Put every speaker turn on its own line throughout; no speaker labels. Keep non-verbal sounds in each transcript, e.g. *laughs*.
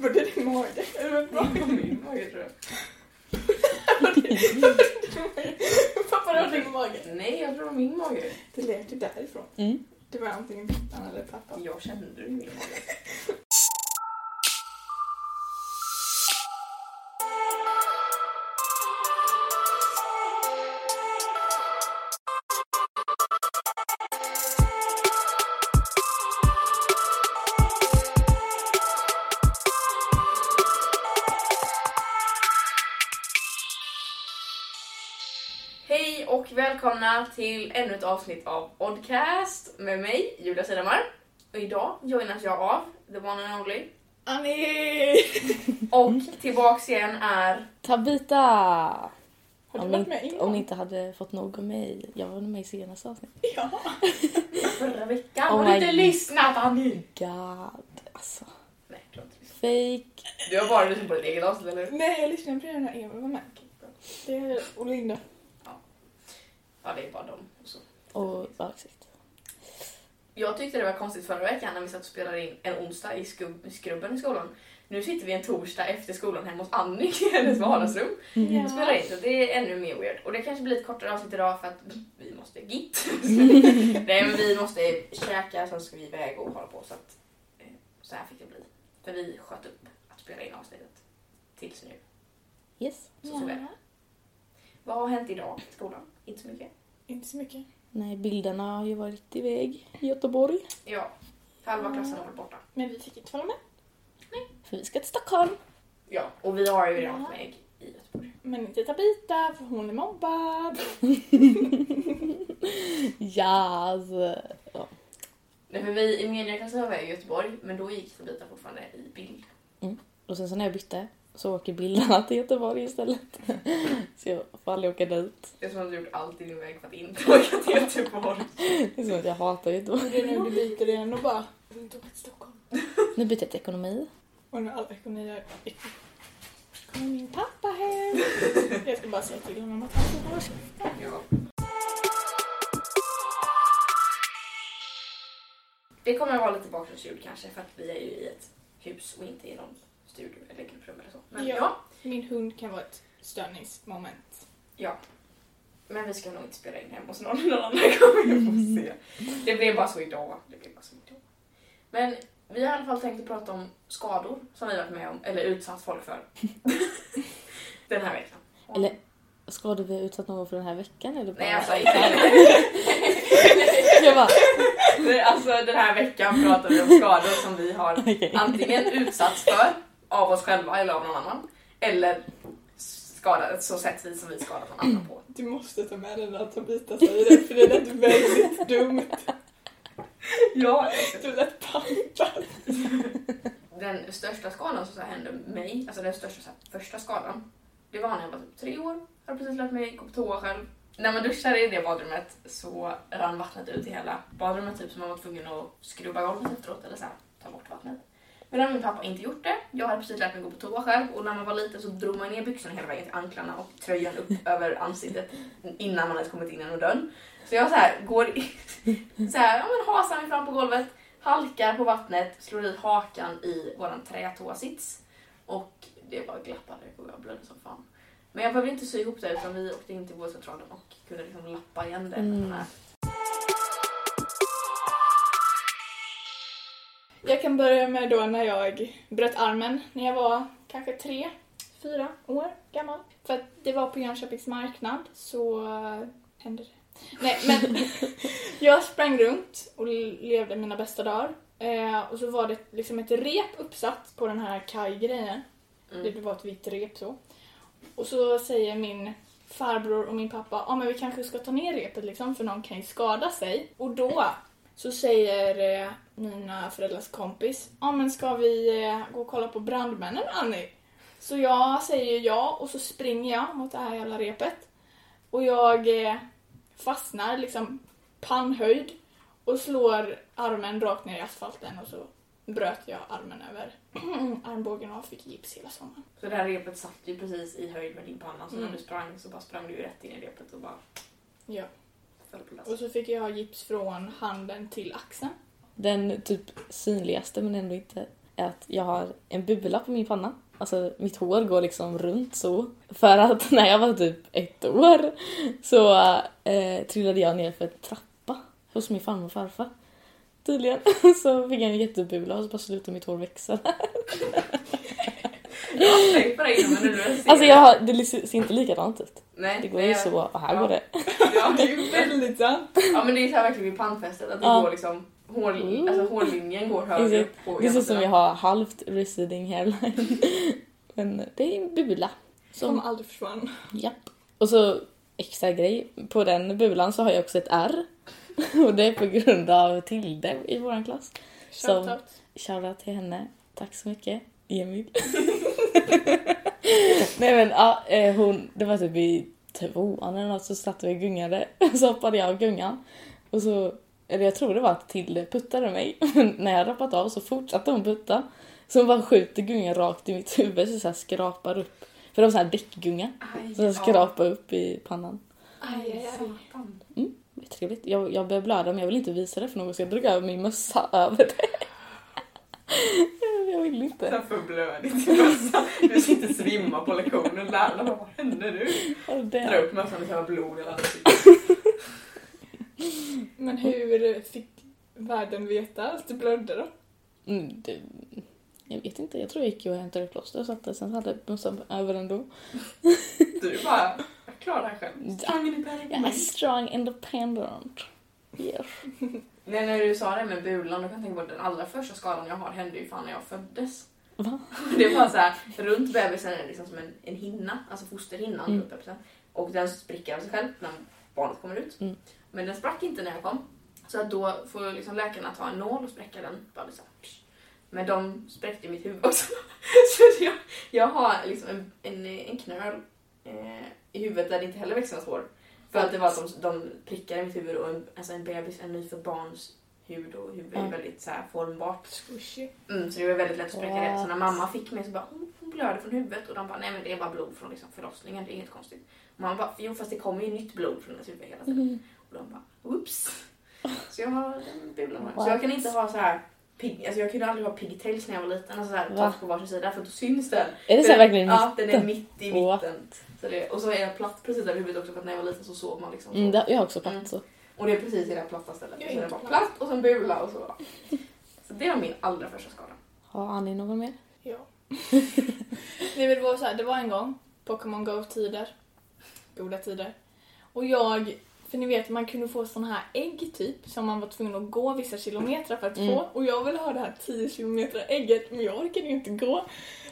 Var det din mage? Eller vad var
min mage tror jag.
det? Pappa, var din mage.
Nej, jag tror det var min mage.
Det lät ju därifrån.
Mm.
Det var antingen pappan eller pappa.
Jag kände det i min mage. Och välkomna till ännu ett avsnitt av Oddcast med mig, Julia Sidamar. Och idag joinas jag av the one and only.
Annie!
Och tillbaks igen är...
Tabita!
Har du
Om
varit
ni,
med innan?
om ni inte hade fått nog av mig. Jag var med i senaste avsnitt. *laughs*
Ja.
Förra veckan.
Oh
har du inte lyssnat Annie?
God, alltså.
Nej, jag har inte lyssnat.
Fake.
Du har bara lyssnat på ditt eget avsnitt eller?
Nej, jag lyssnade på den när Emil var med. Det är och Linda.
Ja, det är bara dem. Och så.
Och ja, exakt.
Jag tyckte det var konstigt förra veckan när vi satt och spelade in en onsdag i, skrubben i skolan. Nu sitter vi en torsdag efter skolan hemma hos Annie i hennes vardagsrum
Mm.
och spelar in. Så det är ännu mer weird. Och det kanske blir ett kortare avsnitt idag för att vi måste git. *laughs* Nej men vi måste käka, sen ska vi iväg och hålla på. Så, att, eh, så här fick det bli. För vi sköt upp att spela in avsnittet tills nu.
Yes.
Så, så väl. Vad har hänt idag i skolan? Inte så mycket.
Inte så mycket.
Nej, bilderna har ju varit iväg i Göteborg.
Ja, halva klassen har varit borta.
Men vi fick inte vara med.
För vi ska till Stockholm.
Ja, och vi har ju redan
Ja.
varit med i Göteborg.
Men inte Tabita, för hon är mobbad. *laughs*
Ja, alltså. Ja.
Nej, för vi i mediaklassen var i Göteborg, men då gick Tabita fortfarande i bild.
Och sen så när jag bytte så åker bilderna till Göteborg istället. Så jag får aldrig åka dit.
Det är som att du gjort allt i din väg för att inte *laughs* åka till Göteborg.
Det är som att jag hatar Göteborg.
Det är nu du byter igen och bara, jag vill inte åka till Stockholm.
Nu byter jag till ekonomi.
Och nu alla ekonomi är kommer min pappa hem. Jag ska bara säga till honom att han får hålla.
Ja. Det kommer att vara lite bakgrundsljud kanske för att vi är ju i ett hus och inte i någon studio eller grupprum eller så. Men ja.
Ja. Min hund kan vara ett störningsmoment.
ja. Men vi ska nog inte spela in hemma hos någon någon annan gång. Vi får se. Det blev bara så idag. Det blev bara så idag. Men vi har i alla fall tänkt att prata om skador som vi har varit med om eller utsatt folk för. *laughs* Den här veckan.
Eller ska du vi utsatt någon för den här veckan? Eller bara...
Nej, alltså,
jag bara,
alltså den här veckan pratar vi om skador som vi har *laughs*
okej.
antingen utsatts för av oss själva eller av någon annan. Eller skadat så sätt vi som vi skadat någon annan på.
Du måste ta med den där Tabita säger det, för det lät väldigt dumt.
Ja,
Du lät pantad.
den största skadan som så hände mig, alltså den största så första skadan, det var när jag var typ tre år. Hade precis lärt mig gå på toa själv. När man duschade i det badrummet så rann vattnet ut i hela badrummet typ så man var tvungen att skrubba golvet efteråt eller så här, ta bort vattnet. Men har min pappa inte gjort det. Jag hade precis lärt mig gå på toa själv och när man var liten så drog man ner byxorna hela vägen till anklarna och tröjan upp *laughs* över ansiktet innan man hade kommit in genom dörren. Så jag så här går så här, ja men hasar mig fram på golvet, halkar på vattnet, slår i hakan i våran trätoasits och det bara glappade och jag blödde som fan. Men jag behövde inte sy ihop det utan vi åkte in till vårdcentralen och kunde liksom lappa igen det.
Mm.
Jag kan börja med då när jag bröt armen när jag var kanske tre, fyra år gammal. För att det var på Jönköpings marknad så eh, hände det. Nej men *laughs* jag sprang runt och levde mina bästa dagar. Eh, och så var det liksom ett rep uppsatt på den här kajgrejen.
Mm.
Det var ett vitt rep så. Och så säger min farbror och min pappa, ja ah, men vi kanske ska ta ner repet liksom för någon kan ju skada sig. Och då så säger eh, mina föräldrars kompis, ja ah, men ska vi eh, gå och kolla på brandmännen Annie? Så jag säger ja och så springer jag mot det här jävla repet. Och jag eh, fastnar liksom pannhöjd och slår armen rakt ner i asfalten och så bröt jag armen över *clears throat* armbågen och fick gips hela sommaren.
Så det här repet satt ju precis i höjd med din panna så
Mm.
när du sprang så bara sprang du rätt in i repet och bara
Ja.
Föll på.
Och så fick jag gips från handen till axeln.
Den typ synligaste men ändå inte är att jag har en bubbla på min panna. Alltså mitt hår går liksom runt så. För att när jag var typ ett år så eh, trillade jag ner för en trappa hos min farmor och farfar. Tydligen. *laughs* Så fick jag en jättebubbla och så bara slutade mitt hår växa.
Jag har tänkt på det innan men nu när jag ser
Alltså jag har, det ser inte likadant ut.
Nej,
Det går
nej,
ju
jag-
så och här
ja.
går det. *laughs*
Ja, det är ju *laughs* väldigt...
Sant.
Ja men det är så här verkligen vid pannfästet att det
Ja.
går liksom hår,
Mm.
alltså hårlinjen går högre upp på
Det
ena
ut som jag har halvt receding hairline. *laughs* Men det är en bubbla.
Som
Som,
aldrig försvann.
japp. Och så extra grej, på den bubblan så har jag också ett R. Och det är på grund av Tilde i vår klass.
Shoutout.
Shoutout till henne. Tack så mycket, Emil. *laughs* Nej men ja, eh, hon, det var typ i tvåan eller något så satt vi och gungade. *laughs* Så hoppade jag av gungan. Och så, eller jag tror det var att Tilde puttade mig. *laughs* Men när jag hade hoppat av så fortsatte hon putta. Så hon bara skjuter gungan rakt i mitt huvud så, så här skrapar upp. För det var så här däckgunga. Så jag skrapar upp i pannan.
Aj, aj, aj.
Är trevligt. Jag, jag börjar blöda men jag vill inte visa det för någon så jag drog över min mössa över det. Jag vill inte.
är för blödigt i mössan. Du sitter svimma på lektionen. Lärarna bara, vad händer nu?
Ja,
Dra upp mössan och så har blod i ansiktet.
Men hur fick världen veta att du blödde då?
Mm, det, jag vet inte, jag tror jag gick och hämtade ett plåster och satte sen hade jag mössan över ändå.
Du bara, jag klarar det här själv. Strong independent
Jag är strong independent. Yes.
Nej, när du sa det med bulan, då kan jag tänka på att den allra första skadan jag har hände ju fan när jag föddes.
Va? *laughs*
Det var så här, runt bebisen är det liksom som en, en hinna, alltså fosterhinnan
Mm.
runt bebisen. Och den spricker av sig själv när barnet kommer ut.
Mm.
Men den sprack inte när jag kom. Så att då får liksom läkarna ta en nål och spräcka den. Bara liksom. Men de spräckte mitt huvud också. *laughs* Så jag, jag har liksom en, en, en knöl eh, i huvudet där det inte heller växer något hår. För att det var att de, de prickade mitt huvud och en, alltså en bebis, en nyfödd barns hud och huvud är väldigt så här formbart.
Squishy.
Mm, så det var väldigt lätt att spräcka det. Så när mamma fick mig så bara hon, hon blöder från huvudet och de bara nej men det är bara blod från liksom, förlossningen, det är inget konstigt. Och mamma bara jo fast det kommer ju nytt blod från hennes huvud hela tiden.
Mm.
Och de bara oops. Så jag har den bulan. Så jag kan inte ha så här pig, alltså jag kunde aldrig ha pigtails när jag var liten, alltså så här
Va?
på varsin sida för då syns den.
Är det så verkligen
Ja, den är mitt i
What?
mitten. Så det, och så är jag platt precis över huvudet också för att när jag var liten så sov man liksom så.
Mm, det, jag har också
Mm.
platt så.
Och det är precis i det här platta stället.
Jag är
det
inte
bara
platt.
platt och så en bula och så. Så det var min allra första skada.
Har Annie någon mer?
Ja. *laughs* det, vill vara så här, det var en gång, Pokémon Go-tider. Goda tider. Och jag, för ni vet man kunde få såna här ägg typ som man var tvungen att gå vissa kilometer för att
Mm.
få. Och jag ville ha det här 10 kilometer ägget men jag orkade ju inte gå.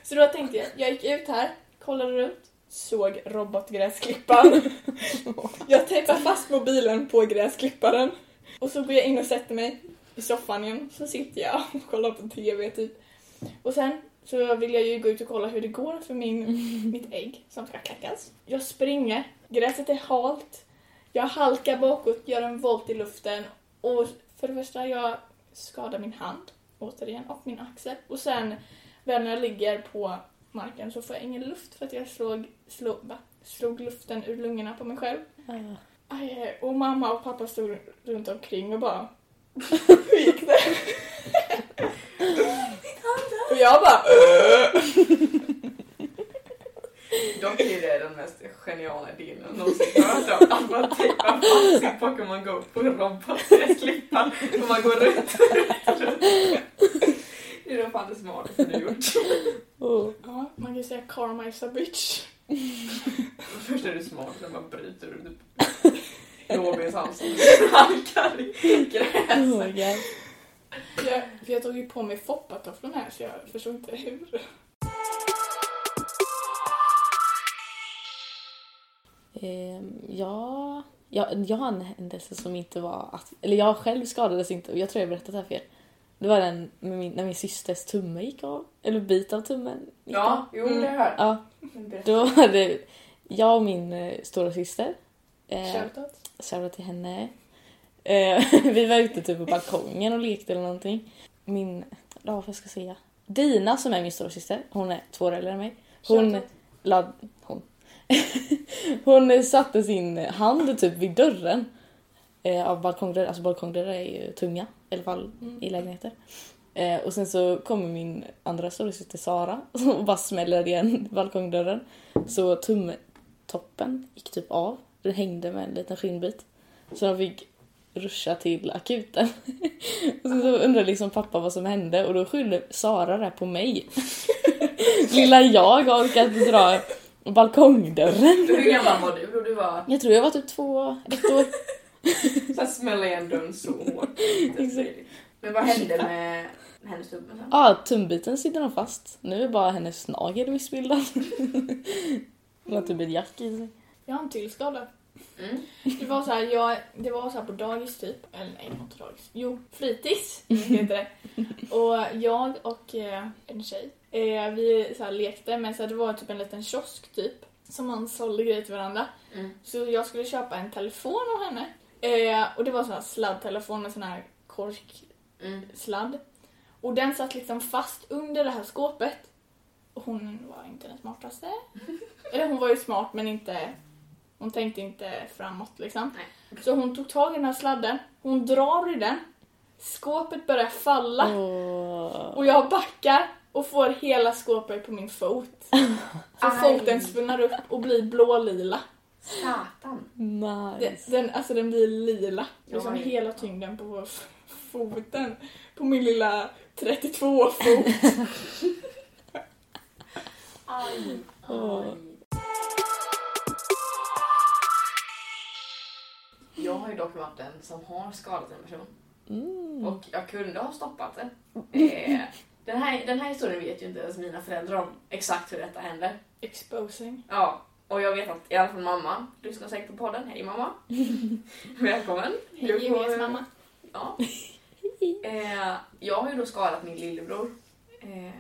Så då tänkte jag, jag gick ut här, kollade runt, såg robotgräsklipparen. *laughs* jag tejpade fast mobilen på gräsklipparen. Och så går jag in och sätter mig i soffan igen. Så sitter jag och kollar på TV typ. Och sen så vill jag ju gå ut och kolla hur det går för min, mitt ägg som ska kläckas. Jag springer, gräset är halt, jag halkar bakåt, gör en volt i luften och för det första jag skadar min hand återigen och min axel. Och sen väl när jag ligger på marken så får jag ingen luft för att jag slog, slog, slog luften ur lungorna på mig själv. Aj, aj, och mamma och pappa stod runt omkring och bara *laughs* Hur gick det? och jag bara
Dock är det den mest geniala idén jag någonsin hört om. Att man tejpar fast sin Pokémon Go på robotgräsklippan och man går runt och runt runt. Det är nog fan det smartaste du gjort.
Oh.
Ja, man kan säga karma is a bitch.
Först är du smart, sen bara bryter du typ Robins hals och halkar i
Oh
gräset.
god.
Jag, för jag tog ju på mig foppatofflorna här så jag förstod inte hur.
Ehm, ja, jag, jag har en händelse som inte var... Att, eller jag själv skadades inte. Jag tror jag berättat det här för er. Det var den min, när min systers tumme gick av. Eller bit av tummen gick av.
Ja, jo det har jag.
Ja, då var det jag och min eh, stora syster. Eh,
Shoutout.
Shoutout till henne. Eh, *laughs* vi var ute typ på balkongen och lekte eller någonting. Min, ja vad ska jag säga? Dina som är min stora syster, hon är två år äldre än mig. Hon, la. Hon satte sin hand typ vid dörren eh, av balkongdörren. Alltså balkongdörrar är ju tunga i alla fall
Mm.
i lägenheter. Eh, och sen så kommer min andra storasyster Sara *laughs* och bara smäller igen balkongdörren. Så tumtoppen gick typ av. Den hängde med en liten skinnbit. Så de fick ruscha till akuten. *laughs* och sen så undrade liksom pappa vad som hände och då skyllde Sara det på mig. *laughs* Lilla jag har orkat dra balkongdörren.
Hur gammal var du då du var
Jag tror jag var typ två, ett år. *laughs*
så här smälla igen dörren så hårt? *laughs*
Exakt.
Men vad hände med hennes tumme sen?
Ja, tumbiten sitter nog fast. Nu är bara hennes nagel missbildad. *laughs* Hon har typ ett jack i sig.
Jag har en till skada.
Mm.
Det var så här, jag, det var så på dagis typ. Eller nej, inte dagis. Jo, fritids *laughs* heter det. Och jag och eh, en tjej, eh, vi så lekte men så här, det var typ en liten kiosk typ. Som man sålde grejer till varandra.
Mm.
Så jag skulle köpa en telefon av henne. Eh, och det var sån här sladdtelefon med sån här korksladd.
Mm.
Och den satt liksom fast under det här skåpet. Och hon var inte den smartaste. *laughs* Eller hon var ju smart men inte... Hon tänkte inte framåt liksom.
Nej.
Så hon tog tag i den här sladden, hon drar i den, skåpet börjar falla
Åh.
och jag backar och får hela skåpet på min fot. *laughs* Så
Aj.
foten svullnar upp och blir blålila.
Satan.
Den,
Nice.
den, alltså den blir lila. Liksom
Oj.
hela tyngden på foten. På min lilla 32-fot. *laughs*
Aj.
Åh.
Jag har ju dock varit den som har skadat en person.
Mm.
Och jag kunde ha stoppat det. *laughs* Eh, den, här, den här historien vet ju inte ens mina föräldrar om exakt hur detta hände.
Exposing.
Ja, och jag vet att i alla fall mamma lyssnar säkert på podden. Hej mamma! *laughs* Välkommen!
Hej Julias mamma.
Ja. *laughs* Eh, jag har ju då skadat min lillebror. Eh,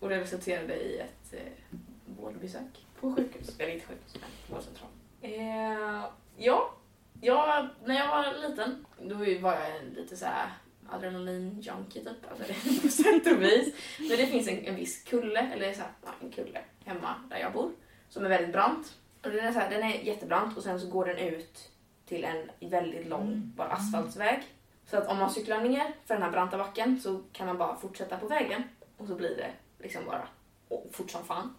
och det resulterade i ett eh, vårdbesök på sjukhus. Eller inte sjukhus, men vårdcentral. Eh, ja, jag, när jag var liten då var jag lite så här adrenalin-junkie typ. Alltså det, på sätt och vis. Men det finns en, en viss kulle, eller så här, en kulle hemma där jag bor. Som är väldigt brant. Och den är, så här, den är jättebrant och sen så går den ut till en väldigt lång bara asfaltsväg. Så att om man cyklar ner för den här branta backen så kan man bara fortsätta på vägen och så blir det liksom bara oh, fort som fan.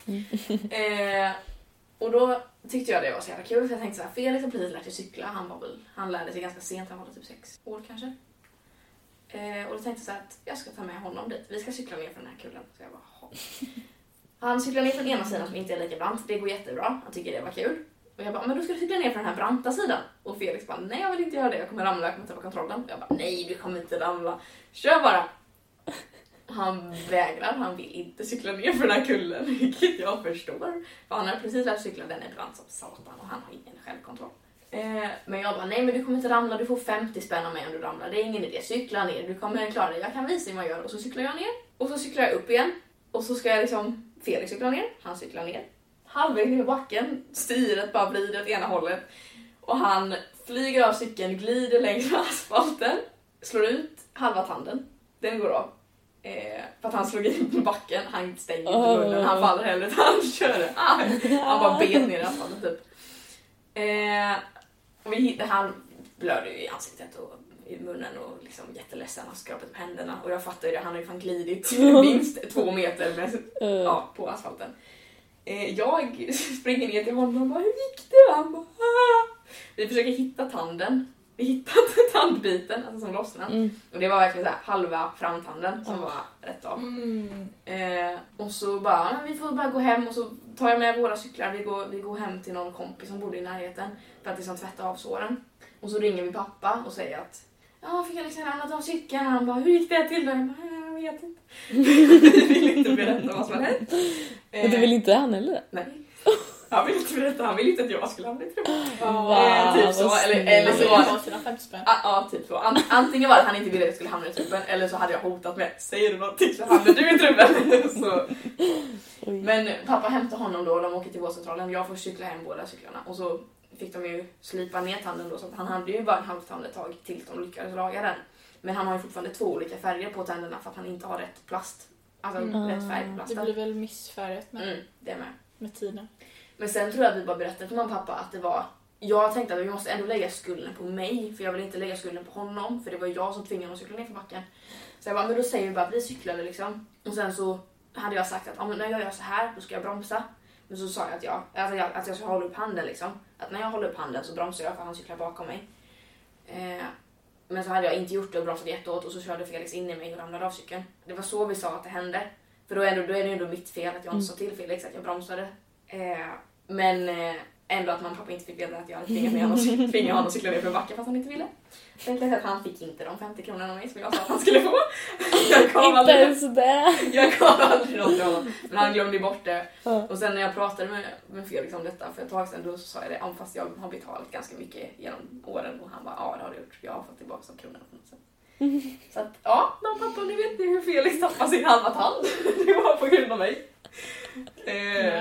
eh, och då tyckte jag det var så jävla kul för jag tänkte så här, Felix har precis lärt sig cykla, han, var väl, han lärde sig ganska sent, han var typ sex år kanske. Eh, och då tänkte jag så att jag ska ta med honom dit, vi ska cykla ner för den här kullen. Så jag bara, "Jaha." *laughs* Han cyklar ner från ena sidan som inte är lika brant, det går jättebra, han tycker det var kul. Och jag bara, men då ska du cykla ner för den här branta sidan. Och Felix bara, nej jag vill inte göra det, jag kommer ramla, jag kommer tappa kontrollen. Och jag bara, nej du kommer inte ramla, kör bara. Han vägrar, han vill inte cykla ner för den här kullen, *laughs* vilket jag förstår. För han har precis lärt sig cykla, den är brant som satan och han har ingen självkontroll. Eh, men jag bara, nej men du kommer inte ramla, du får 50 spänn av mig om du ramlar. Det är ingen idé, cykla ner, du kommer klara dig, Jag kan visa dig vad jag gör. Och så cyklar jag ner, och så cyklar jag upp igen. Och så ska jag liksom, Felix cykla ner, han cyklar ner. Halvvägs ner i backen, styret bara vrider åt ena hållet. Och han flyger av cykeln, glider längs med asfalten, slår ut halva tanden. Den går av. Eh, för att han slog i backen, han stänger inte
Oh.
munnen, han faller heller utan *laughs* han kör. Ah, han bara bet ner i asfalten typ. Eh, och vi han blödde ju i ansiktet och i munnen och liksom jätteledsen, han skrapade på händerna och jag fattar ju det, han har ju fan glidit *laughs* minst två meter med,
Eh,
ja, på asfalten. Eh, jag *laughs* springer ner till honom och bara, hur gick det? Han bara, "Ah." Vi försöker hitta tanden. Vi hittade *laughs* tandbiten, alltså som lossnade.
Mm.
Och det var verkligen så här, halva framtanden som
Oh.
var rätt av.
Mm.
Eh, och så bara, "Ja, vi får bara gå hem och så tar jag med våra cyklar. Vi går, vi går hem till någon kompis som bodde i närheten för att liksom tvätta av såren. Och så ringer vi pappa och säger att Ja, Felix har ramlat av cykeln. Han bara, hur gick det till då? Jag bara, jag vet inte. *laughs* vi vill inte berätta vad som har hänt. *laughs*
Men det vill inte han heller?
Nej. Han vill inte berätta, han vill inte att jag skulle hamna i trubbel.
Va,
Eh, typ
vad
så, eller, eller
Alltså
så var
har sina 50 spänn.
Ah, ja, typ så. An- antingen var det att han inte ville att jag skulle hamna i truppen eller så hade jag hotat med säger du någonting så hamnar du i truppen. *laughs* så. Men pappa hämtade honom då och de åker till vårdcentralen. Jag får cykla hem båda cyklarna och så fick de ju slipa ner tanden då så att han hade ju bara en halvtand ett tag tills de lyckades laga den. Men han har ju fortfarande två olika färger på tänderna för att han inte har rätt plast. Alltså
Mm.
rätt färg på
Det
plasten.
blir väl missfärgat med,
Mm, det med.
med tiden.
Men sen tror jag att vi bara berättade för mamma och pappa att det var jag tänkte att vi måste ändå lägga skulden på mig för jag vill inte lägga skulden på honom för det var jag som tvingade honom att cykla ner för backen. Så jag bara, men då säger vi bara att vi cyklade liksom. Och sen så hade jag sagt att ah, men när jag gör så här då ska jag bromsa. Men så sa jag att jag, att jag, att jag ska hålla upp handen liksom. Att när jag håller upp handen så bromsar jag för han cyklar bakom mig. Eh, men så hade jag inte gjort det och bromsat jättehårt och så körde Felix in i mig och ramlade av cykeln. Det var så vi sa att det hände. För då är, det, då är det ju ändå mitt fel att jag inte sa till Felix att jag bromsade. Eh, men eh, ändå att mamma och pappa inte fick veta att jag hade tvingat honom att cykla- tvinga honom att cykla ner för backen fast han inte ville. Jag att han fick inte de 50 kronorna av mig som jag sa att han skulle få. *laughs* Jag gav
Inte ens det.
jag gav aldrig något till honom. Men han glömde ju bort det. Och sen när jag pratade med, med Felix om detta för ett tag sedan då så sa jag det, ja, fast jag har betalat ganska mycket genom åren och han bara ja det har du gjort, jag har fått tillbaka de kronorna på något sätt. Så att ja, och pappa ni vet ni hur Felix tappade sin halva tand. *laughs* Det var på grund av mig. Eh.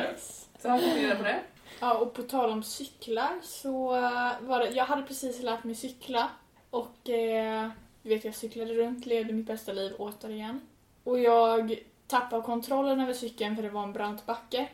Så han fick reda på det.
Ja, och på tal om cyklar så eh, var det, jag hade precis lärt mig cykla och eh, vet jag cyklade runt, levde mitt bästa liv återigen. Och jag tappade kontrollen över cykeln för det var en brant backe.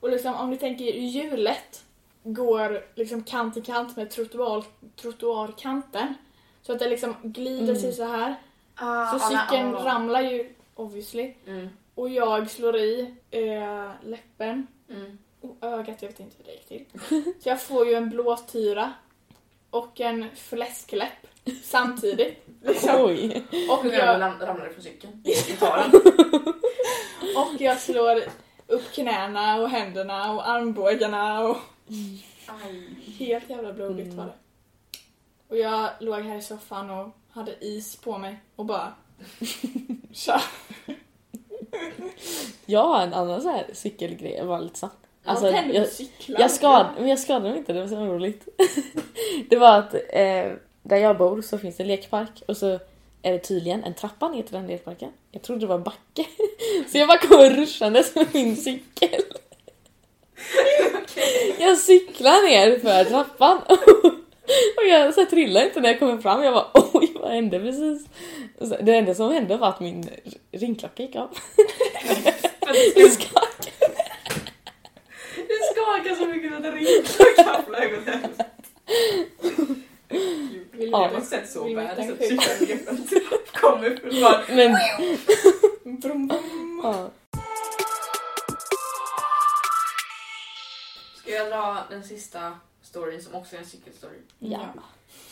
Och liksom om ni tänker er hjulet går liksom kant i kant med trottoar, trottoarkanten. Så att det liksom glider
Mm.
sig så här.
Ah,
Så cykeln ramlar ju obviously.
Mm,
Och jag slår i eh, läppen
mm.
och ögat, jag vet inte hur det gick till. Så jag får ju en blåtyra och en fläskläpp samtidigt. Liksom.
Oj.
Och jag,
ramlade från cykeln. *laughs*
Och jag slår upp knäna och händerna och armbågarna och
Aj.
helt jävla blodigt var det. Och jag låg här i soffan och hade is på mig och bara *laughs* kör.
Jag har en annan så här cykelgrej, var lite snabbt. Alltså, jag,
cyklar?
jag, skad, men jag skadade mig inte, det var så roligt. *laughs* det var att eh, där jag bor så finns det en lekpark och så är det tydligen en trappa ner till den lekparken. Jag trodde det var en backe. *laughs* Så jag bara kommer ruschandes med min cykel. *laughs* Jag cyklar ner för trappan och jag så trillar inte när jag kommer fram. Jag bara oj, vad hände precis? Det enda som hände var att min ringklocka gick av. Det skakade.
Det skakar så mycket att ringklockan flög åt helvete.
Vill
Ja.
Jag har sett så värre så cykeln kommer bara
Men
Brum, brum.
ja.
Ska jag dra den sista storyn som också är en cykelstory?
ja.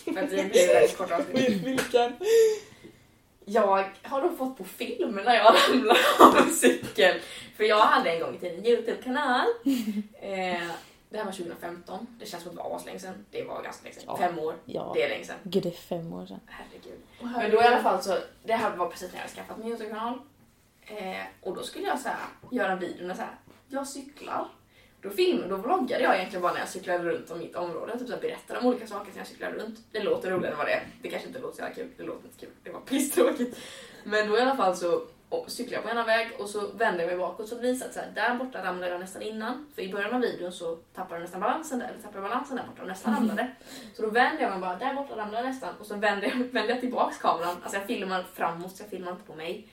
För att det blir väldigt kort avsnitt.
Vil- Vilken?
Jag har då fått på film när jag *laughs* ramlade av en cykel. För jag hade en gång i tiden en Youtube-kanal. *laughs* Eh, det här var 2015. Det känns som att det var aslänge sedan. Det var ganska länge sedan.
Ja.
Fem år.
ja.
Det är länge sedan.
Gud, det är fem år sedan.
Herregud. Men då i alla fall så, det här var precis när jag hade skaffat min Youtube-kanal. Eh, och då skulle jag så här, göra en video när så här, jag cyklar. Då filmade, då vloggade jag egentligen bara när jag cyklade runt om mitt område. Typ så här, berättade om olika saker när jag cyklade runt. Det låter roligare än vad det är. Det kanske inte låter så jävla kul. Det låter inte kul. Det var pisstråkigt. Men då i alla fall så och cyklade jag på ena väg och så vände jag mig bakåt så det visade att så här, där borta ramlade jag nästan innan. För i början av videon så tappade jag nästan balansen där, eller tappade balansen där borta och nästan ramlade. Så då vände jag mig bara, där borta ramlade jag nästan. Och så vände jag, *laughs* vände jag tillbaks kameran, alltså jag filmar framåt så jag filmar inte på mig.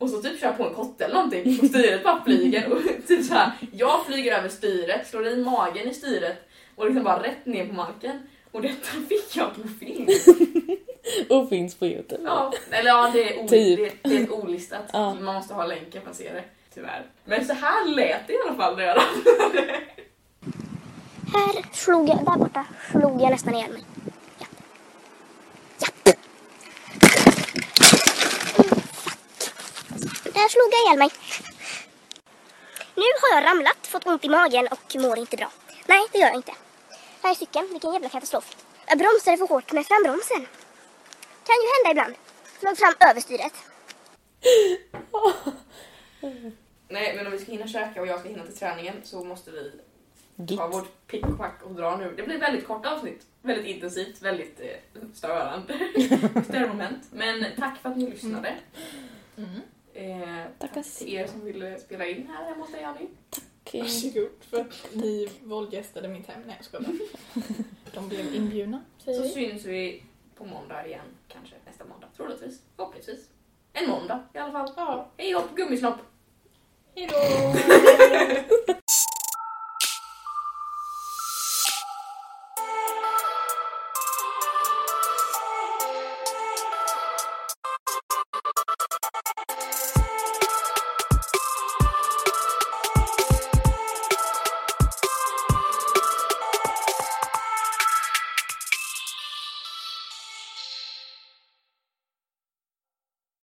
Och så typ kör jag på en kotte eller någonting och styret bara flyger och *laughs* typ så här, jag flyger över styret, slår i magen i styret och liksom bara rätt ner på marken. Och detta *laughs* fick jag på film. *laughs*
Och finns på Youtube.
Ja, eller ja, det är, o-
Typ.
det, det är olistat.
Ja.
Man måste ha länken för att se det, tyvärr. Men så här lät det i alla fall när jag.
Här slog jag, där borta slog jag nästan ihjäl mig. Ja. Ja. Där slog jag ihjäl mig. Nu har jag ramlat, fått ont i magen och mår inte bra. Nej, det gör jag inte. Här är cykeln, vilken jävla katastrof. Jag bromsade för hårt med frambromsen. Kan ju hända ibland. Flög fram överstyret. *gasps*
Nej, men om vi ska hinna käka och jag ska hinna till träningen så måste vi
Git.
ta vårt pick och pack och dra nu. Det blir väldigt kort avsnitt. Väldigt intensivt, väldigt eh, störande. *laughs* Störmoment. Men tack för att ni lyssnade.
Mm.
Eh, tack till er som ville spela in här hemma hos dig Annie.
Okej.
Varsågod för att ni våldgästade mitt hem. Nej jag skojar. *laughs* De blev inbjudna, säger
Så
vi.
syns vi på måndag igen. Kanske nästa måndag. Troligtvis. Förhoppningsvis. En måndag i alla fall.
Ja,
Hej hopp gummisnopp!
hejdå! *laughs*